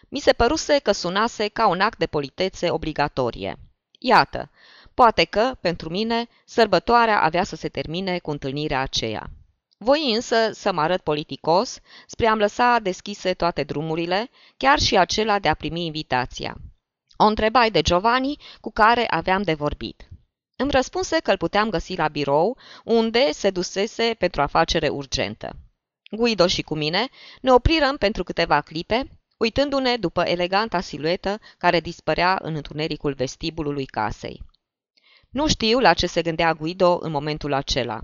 Mi se păruse că sunase ca un act de politețe obligatorie. Iată, poate că, pentru mine, sărbătoarea avea să se termine cu întâlnirea aceea. Voi însă să mă arăt politicos, spre a-mi lăsa deschise toate drumurile, chiar și acela de a primi invitația. O întrebai de Giovanni, cu care aveam de vorbit. Îmi răspunse că îl puteam găsi la birou, unde se dusese pentru afacere urgentă. Guido și cu mine ne oprirăm pentru câteva clipe, uitându-ne după eleganta siluetă care dispărea în întunericul vestibulului casei. Nu știu la ce se gândea Guido în momentul acela.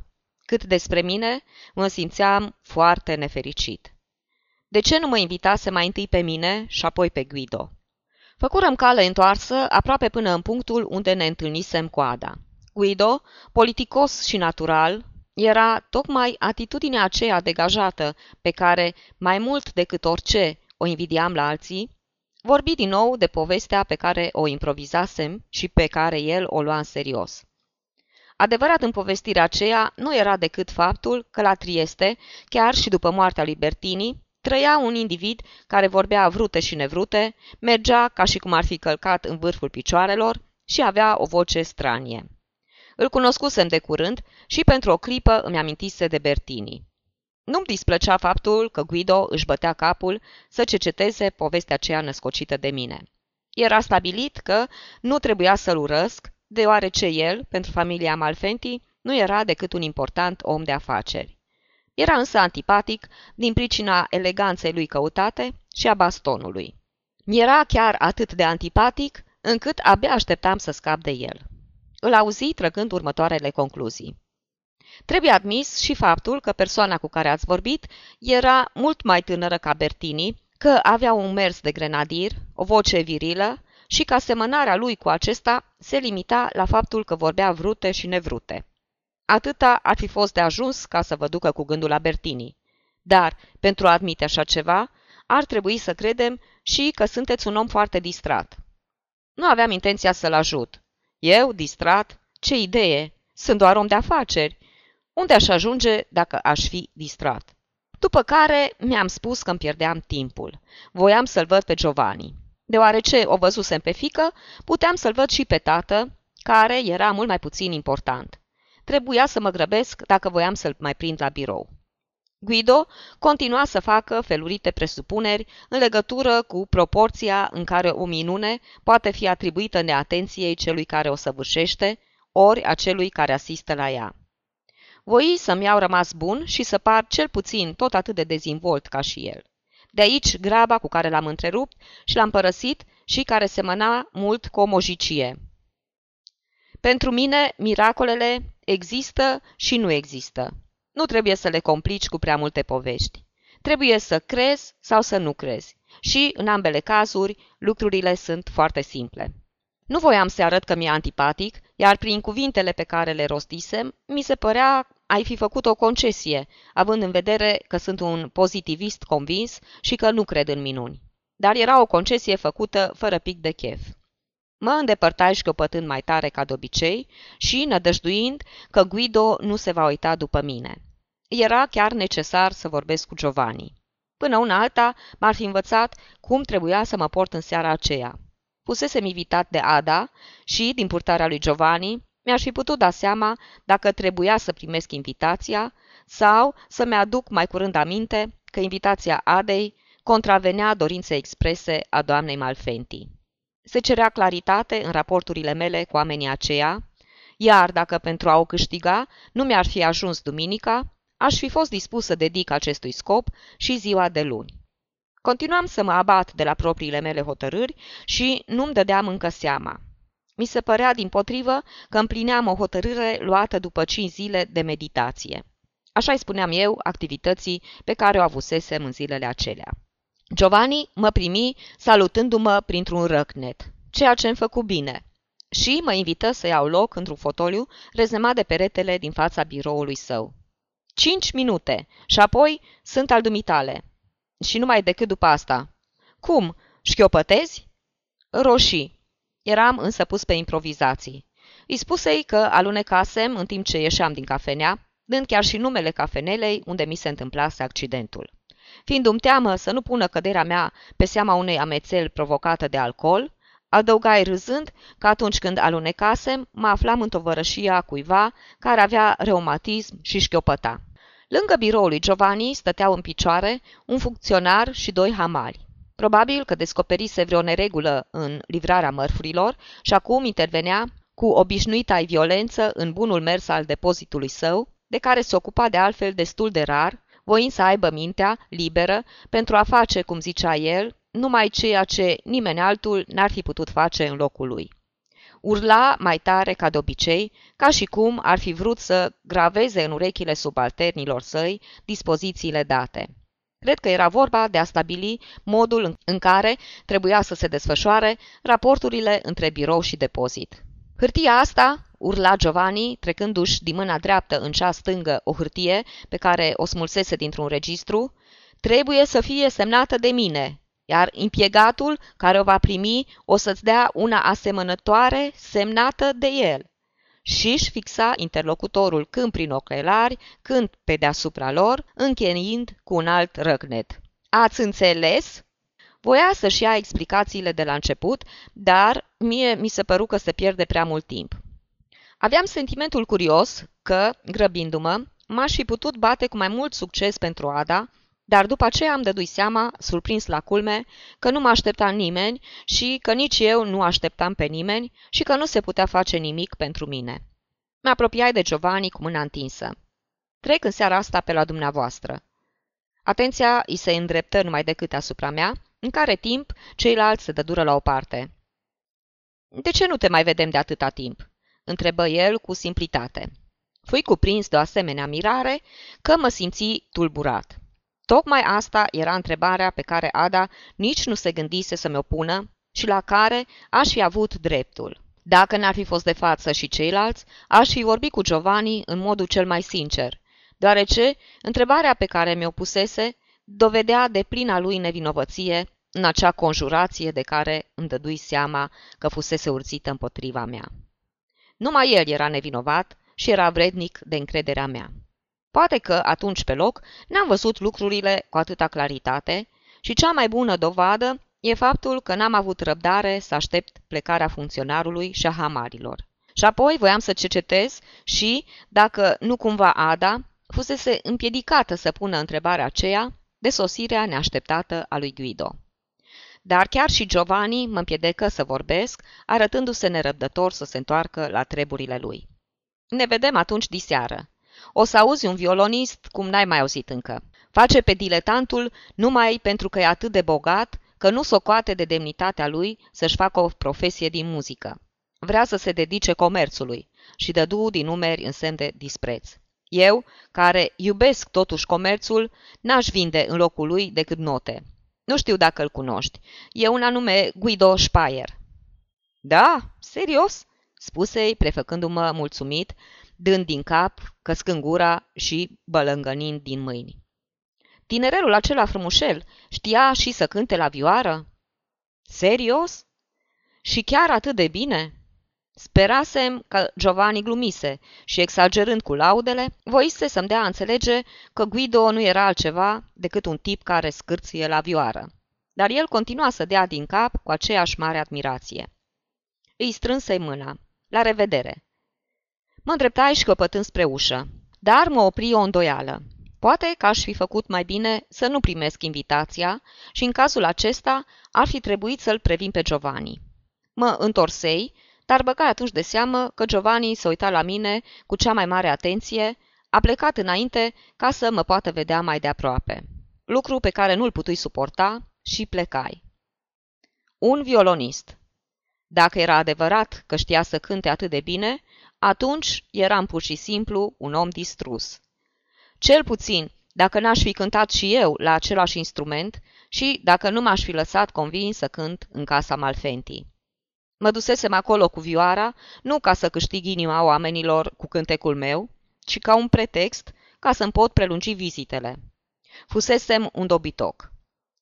Cât despre mine, mă simțeam foarte nefericit. De ce nu mă invitase mai întâi pe mine și apoi pe Guido? Făcurăm cale întoarsă aproape până în punctul unde ne întâlnisem cu Ada. Guido, politicos și natural, era tocmai atitudinea aceea degajată pe care, mai mult decât orice, o invidiam la alții, vorbi din nou de povestea pe care o improvizasem și pe care el o lua în serios. Adevărat în povestirea aceea nu era decât faptul că la Trieste, chiar și după moartea lui Bertini, trăia un individ care vorbea vrute și nevrute, mergea ca și cum ar fi călcat în vârful picioarelor și avea o voce stranie. Îl cunoscusem de curând și pentru o clipă îmi amintise de Bertini. Nu-mi displăcea faptul că Guido își bătea capul să cerceteze povestea aceea născocită de mine. Era stabilit că nu trebuia să-l urăsc, deoarece el, pentru familia Malfenti, nu era decât un important om de afaceri. Era însă antipatic din pricina eleganței lui căutate și a bastonului. Mi era chiar atât de antipatic încât abia așteptam să scap de el. Îl auzi trăgând următoarele concluzii. Trebuie admis și faptul că persoana cu care ați vorbit era mult mai tânără ca Bertini, că avea un mers de grenadier, o voce virilă și că asemănarea lui cu acesta se limita la faptul că vorbea vrute și nevrute. Atâta ar fi fost de ajuns ca să vă ducă cu gândul la Bertini. Dar, pentru a admite așa ceva, ar trebui să credem și că sunteți un om foarte distrat. Nu aveam intenția să-l ajut. Eu, distrat? Ce idee! Sunt doar om de afaceri. Unde aș ajunge dacă aș fi distrat? După care mi-am spus că îmi pierdeam timpul. Voiam să-l văd pe Giovanni. Deoarece o văzusem pe fică, puteam să-l văd și pe tată, care era mult mai puțin important. Trebuia să mă grăbesc dacă voiam să-l mai prind la birou. Guido continua să facă felurite presupuneri în legătură cu proporția în care o minune poate fi atribuită neatenției celui care o săvârșește, ori a celui care asistă la ea. Voi să-mi iau rămas bun și să par cel puțin tot atât de dezvolt ca și el. De aici graba cu care l-am întrerupt și l-am părăsit și care semăna mult cu o mojicie. Pentru mine, miracolele există și nu există. Nu trebuie să le complici cu prea multe povești. Trebuie să crezi sau să nu crezi. Și, în ambele cazuri, lucrurile sunt foarte simple. Nu voiam să arăt că mi-e antipatic, iar prin cuvintele pe care le rostisem, mi se părea ai fi făcut o concesie, având în vedere că sunt un pozitivist convins și că nu cred în minuni. Dar era o concesie făcută fără pic de chef. Mă îndepărtai șchiopătând mai tare ca de obicei și nădăjduind că Guido nu se va uita după mine. Era chiar necesar să vorbesc cu Giovanni. Până una alta m-ar fi învățat cum trebuia să mă port în seara aceea. Pusesem invitat de Ada și, din purtarea lui Giovanni, mi-aș fi putut da seama dacă trebuia să primesc invitația sau să-mi aduc mai curând aminte că invitația Adei contravenea dorinței exprese a doamnei Malfenti. Se cerea claritate în raporturile mele cu oamenii aceia, iar dacă pentru a o câștiga nu mi-ar fi ajuns duminica, aș fi fost dispus să dedic acestui scop și ziua de luni. Continuam să mă abat de la propriile mele hotărâri și nu-mi dădeam încă seama. Mi se părea, din potrivă, că împlineam o hotărâre luată după cinci zile de meditație. Așa îi spuneam eu activității pe care o avusesem în zilele acelea. Giovanni mă primi salutându-mă printr-un răcnet, ceea ce îmi făcu bine, și mă invită să iau loc într-un fotoliu rezemat de peretele din fața biroului său. Cinci minute și apoi sunt al dumitale. Și numai decât după asta. Cum? Șchiopătezi? Roșii. Eram însă pus pe improvizații. Îi spusei că alunecasem în timp ce ieșeam din cafenea, dând chiar și numele cafenelei unde mi se întâmplase accidentul. Fiindu-mi teamă să nu pună căderea mea pe seama unei amețeli provocată de alcool, adăugai râzând că atunci când alunecasem, mă aflam în tovărășia cuiva care avea reumatism și șchiopăta. Lângă biroul lui Giovanni stăteau în picioare un funcționar și doi hamali. Probabil că descoperise vreo neregulă în livrarea mărfurilor și acum intervenea cu obișnuita violență în bunul mers al depozitului său, de care se ocupa de altfel destul de rar, voind să aibă mintea liberă pentru a face, cum zicea el, numai ceea ce nimeni altul n-ar fi putut face în locul lui. Urla mai tare ca de obicei, ca și cum ar fi vrut să graveze în urechile subalternilor săi dispozițiile date. Cred că era vorba de a stabili modul în care trebuia să se desfășoare raporturile între birou și depozit. Hârtia asta, urla Giovanni, trecându-și din mâna dreaptă în cea stângă o hârtie pe care o smulsese dintr-un registru, trebuie să fie semnată de mine, iar impiegatul care o va primi o să-ți dea una asemănătoare semnată de el. Și își fixa interlocutorul când prin ochelari, când pe deasupra lor, încheind cu un alt răgnet. Ați înțeles? Voia să-și ia explicațiile de la început, dar mie mi se păru că se pierde prea mult timp. Aveam sentimentul curios că, grăbindu-mă, m-aș fi putut bate cu mai mult succes pentru Ada, dar după aceea am dădui seama, surprins la culme, că nu mă aștepta nimeni și că nici eu nu așteptam pe nimeni și că nu se putea face nimic pentru mine. Mă apropiai de Giovanni cu mâna întinsă. Trec în seara asta pe la dumneavoastră. Atenția îi se îndreptă numai decât asupra mea, în care timp ceilalți se dădură la o parte. De ce nu te mai vedem de atâta timp?" întrebă el cu simplitate. Fui cuprins de o asemenea mirare că mă simți tulburat. Tocmai asta era întrebarea pe care Ada nici nu se gândise să mi-o pună și la care aș fi avut dreptul. Dacă n-ar fi fost de față și ceilalți, aș fi vorbit cu Giovanni în modul cel mai sincer, deoarece întrebarea pe care mi-o pusese dovedea de plina lui nevinovăție în acea conjurație de care îmi dădui seama că fusese urțită împotriva mea. Numai el era nevinovat și era vrednic de încrederea mea. Poate că, atunci pe loc, n-am văzut lucrurile cu atâta claritate și cea mai bună dovadă e faptul că n-am avut răbdare să aștept plecarea funcționarului și a hamarilor. Și apoi voiam să cercetez și, dacă nu cumva Ada, fusese împiedicată să pună întrebarea aceea de sosirea neașteptată a lui Guido. Dar chiar și Giovanni mă împiedică să vorbesc, arătându-se nerăbdător să se întoarcă la treburile lui. Ne vedem atunci diseară. O să auzi un violonist cum n-ai mai auzit încă. Face pe diletantul numai pentru că e atât de bogat că nu socoate de demnitatea lui să-și facă o profesie din muzică. Vrea să se dedice comerțului și dădu din numeri în semn de dispreț. Eu, care iubesc totuși comerțul, n-aș vinde în locul lui decât note. Nu știu dacă îl cunoști. E un anume Guido Speyer. Da? Serios? spuse-i, prefăcându-mă mulțumit, dând din cap, căscând gura și bălângănind din mâini. Tinerelul acela frumușel știa și să cânte la vioară? Serios? Și chiar atât de bine? Sperasem că Giovanni glumise și, exagerând cu laudele, voise să-mi dea a înțelege că Guido nu era altceva decât un tip care scârție la vioară. Dar el continua să dea din cap cu aceeași mare admirație. Îi strânse mâna. La revedere! Mă îndreptai și căpătând spre ușă, dar mă opri o îndoială. Poate că aș fi făcut mai bine să nu primesc invitația și în cazul acesta ar fi trebuit să-l previn pe Giovanni. Mă întorsei, dar băgai atunci de seamă că Giovanni se uita la mine cu cea mai mare atenție, a plecat înainte ca să mă poată vedea mai de aproape. Lucru pe care nu-l putui suporta și plecai. Un violonist. Dacă era adevărat că știa să cânte atât de bine, atunci eram pur și simplu un om distrus. Cel puțin, dacă n-aș fi cântat și eu la același instrument și dacă nu m-aș fi lăsat convins să cânt în casa Malfenti. Mă dusesem acolo cu vioara, nu ca să câștig inima oamenilor cu cântecul meu, ci ca un pretext ca să-mi pot prelungi vizitele. Fusesem un dobitoc.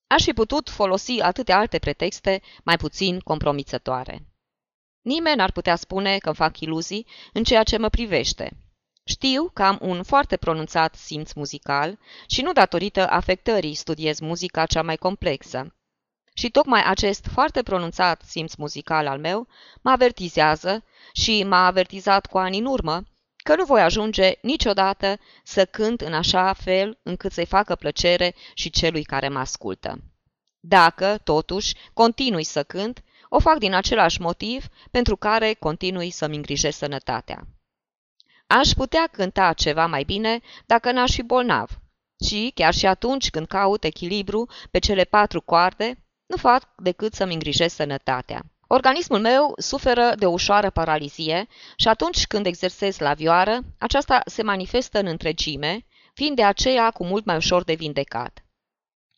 Aș fi putut folosi atâtea alte pretexte mai puțin compromițătoare. Nimeni n-ar putea spune că îmi fac iluzii în ceea ce mă privește. Știu că am un foarte pronunțat simț muzical și nu datorită afectării studiez muzica cea mai complexă. Și tocmai acest foarte pronunțat simț muzical al meu mă avertizează și m-a avertizat cu ani în urmă că nu voi ajunge niciodată să cânt în așa fel încât să-i facă plăcere și celui care mă ascultă. Dacă, totuși, continui să cânt, o fac din același motiv pentru care continui să-mi îngrijesc sănătatea. Aș putea cânta ceva mai bine dacă n-aș fi bolnav. Și, chiar și atunci când caut echilibru pe cele patru coarde, nu fac decât să-mi îngrijesc sănătatea. Organismul meu suferă de o ușoară paralizie și atunci când exersez la vioară, aceasta se manifestă în întregime, fiind de aceea cu mult mai ușor de vindecat.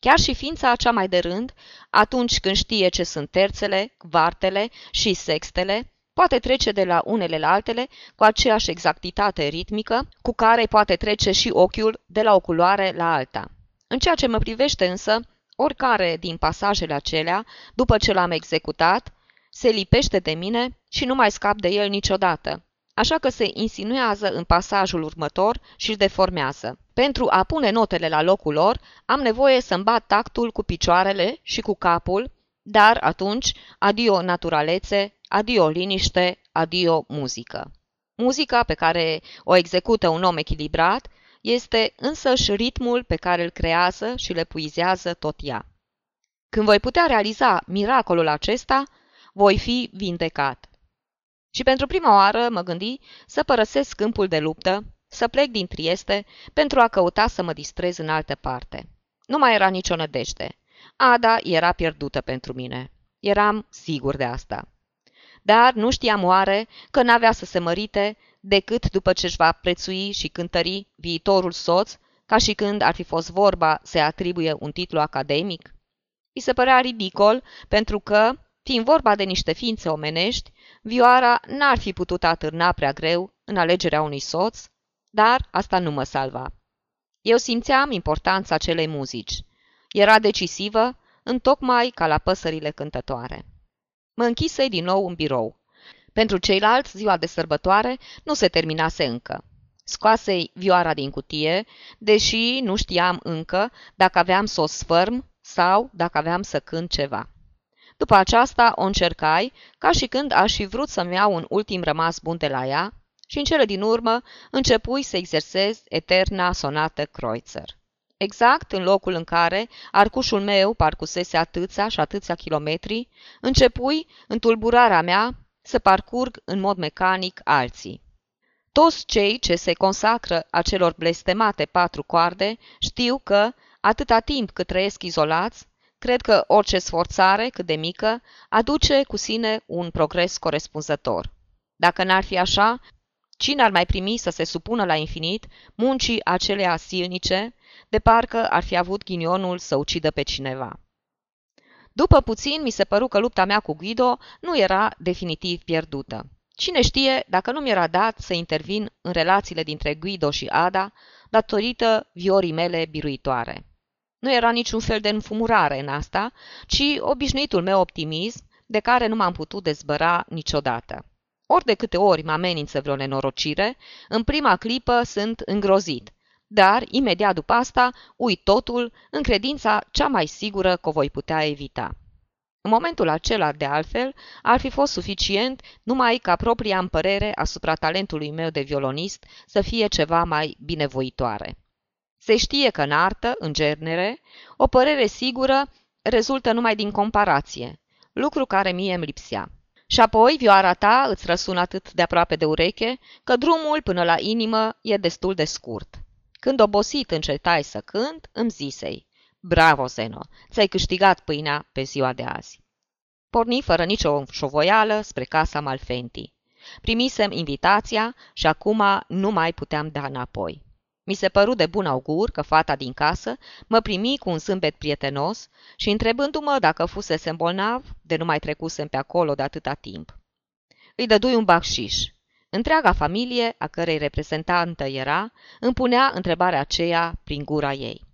Chiar și ființa cea mai de rând, atunci când știe ce sunt terțele, vartele și sextele, poate trece de la unele la altele cu aceeași exactitate ritmică cu care poate trece și ochiul de la o culoare la alta. În ceea ce mă privește însă, oricare din pasajele acelea, după ce l-am executat, se lipește de mine și nu mai scap de el niciodată, așa că se insinuează în pasajul următor și îl deformează. Pentru a pune notele la locul lor, am nevoie să-mi bat tactul cu picioarele și cu capul, dar atunci, adio naturalețe, adio liniște, adio muzică. Muzica pe care o execută un om echilibrat este însăși ritmul pe care îl creează și le puizează tot ea. Când voi putea realiza miracolul acesta, voi fi vindecat. Și pentru prima oară mă gândi să părăsesc câmpul de luptă, să plec din Trieste pentru a căuta să mă distrez în altă parte. Nu mai era nicio nădejde. Ada era pierdută pentru mine. Eram sigur de asta. Dar nu știam oare că n-avea să se mărite decât după ce își va prețui și cântări viitorul soț, ca și când ar fi fost vorba să atribuie un titlu academic? I se părea ridicol, pentru că, fiind vorba de niște ființe omenești, Vioara n-ar fi putut atârna prea greu în alegerea unui soț, dar asta nu mă salva. Eu simțeam importanța acelei muzici. Era decisivă, întocmai ca la păsările cântătoare. Mă închise din nou în birou. Pentru ceilalți, ziua de sărbătoare nu se terminase încă. Scoasei vioara din cutie, deși nu știam încă dacă aveam să o sfărm sau dacă aveam să cânt ceva. După aceasta o încercai, ca și când aș fi vrut să-mi iau un ultim rămas bun de la ea, și în cele din urmă începui să exersez eterna sonată Kreutzer. Exact în locul în care arcușul meu parcusese atâția și atâția kilometri, începui, în tulburarea mea, să parcurg în mod mecanic alții. Toți cei ce se consacră acelor blestemate patru coarde știu că, atâta timp cât trăiesc izolați, cred că orice sforțare, cât de mică, aduce cu sine un progres corespunzător. Dacă n-ar fi așa, cine ar mai primi să se supună la infinit muncii acelea silnice, de parcă ar fi avut ghinionul să ucidă pe cineva. După puțin, mi se păru că lupta mea cu Guido nu era definitiv pierdută. Cine știe dacă nu mi-era dat să intervin în relațiile dintre Guido și Ada, datorită viorii mele biruitoare. Nu era niciun fel de înfumurare în asta, ci obișnuitul meu optimism, de care nu m-am putut dezbăra niciodată. Ori de câte ori mă amenință vreo nenorocire, în prima clipă sunt îngrozit, dar imediat după asta uit totul în credința cea mai sigură că o voi putea evita. În momentul acela, de altfel, ar fi fost suficient numai ca propria împărere asupra talentului meu de violonist să fie ceva mai binevoitoare. Se știe că în artă, în genere, o părere sigură rezultă numai din comparație, lucru care mie îmi lipsea. Și apoi vioara ta îți răsună atât de aproape de ureche că drumul până la inimă e destul de scurt. Când obosit încetai să cânt, îmi zisei, Bravo, Zeno, ți-ai câștigat pâinea pe ziua de azi. Porni fără nicio șovoială spre casa Malfenti. Primisem invitația și acum nu mai puteam da înapoi. Mi se păru de bun augur că fata din casă mă primi cu un zâmbet prietenos și întrebându-mă dacă fusese bolnav, de nu mai trecusem pe acolo de atâta timp. Îi dădui un bacșiș. Întreaga familie, a cărei reprezentantă era, îmi punea întrebarea aceea prin gura ei.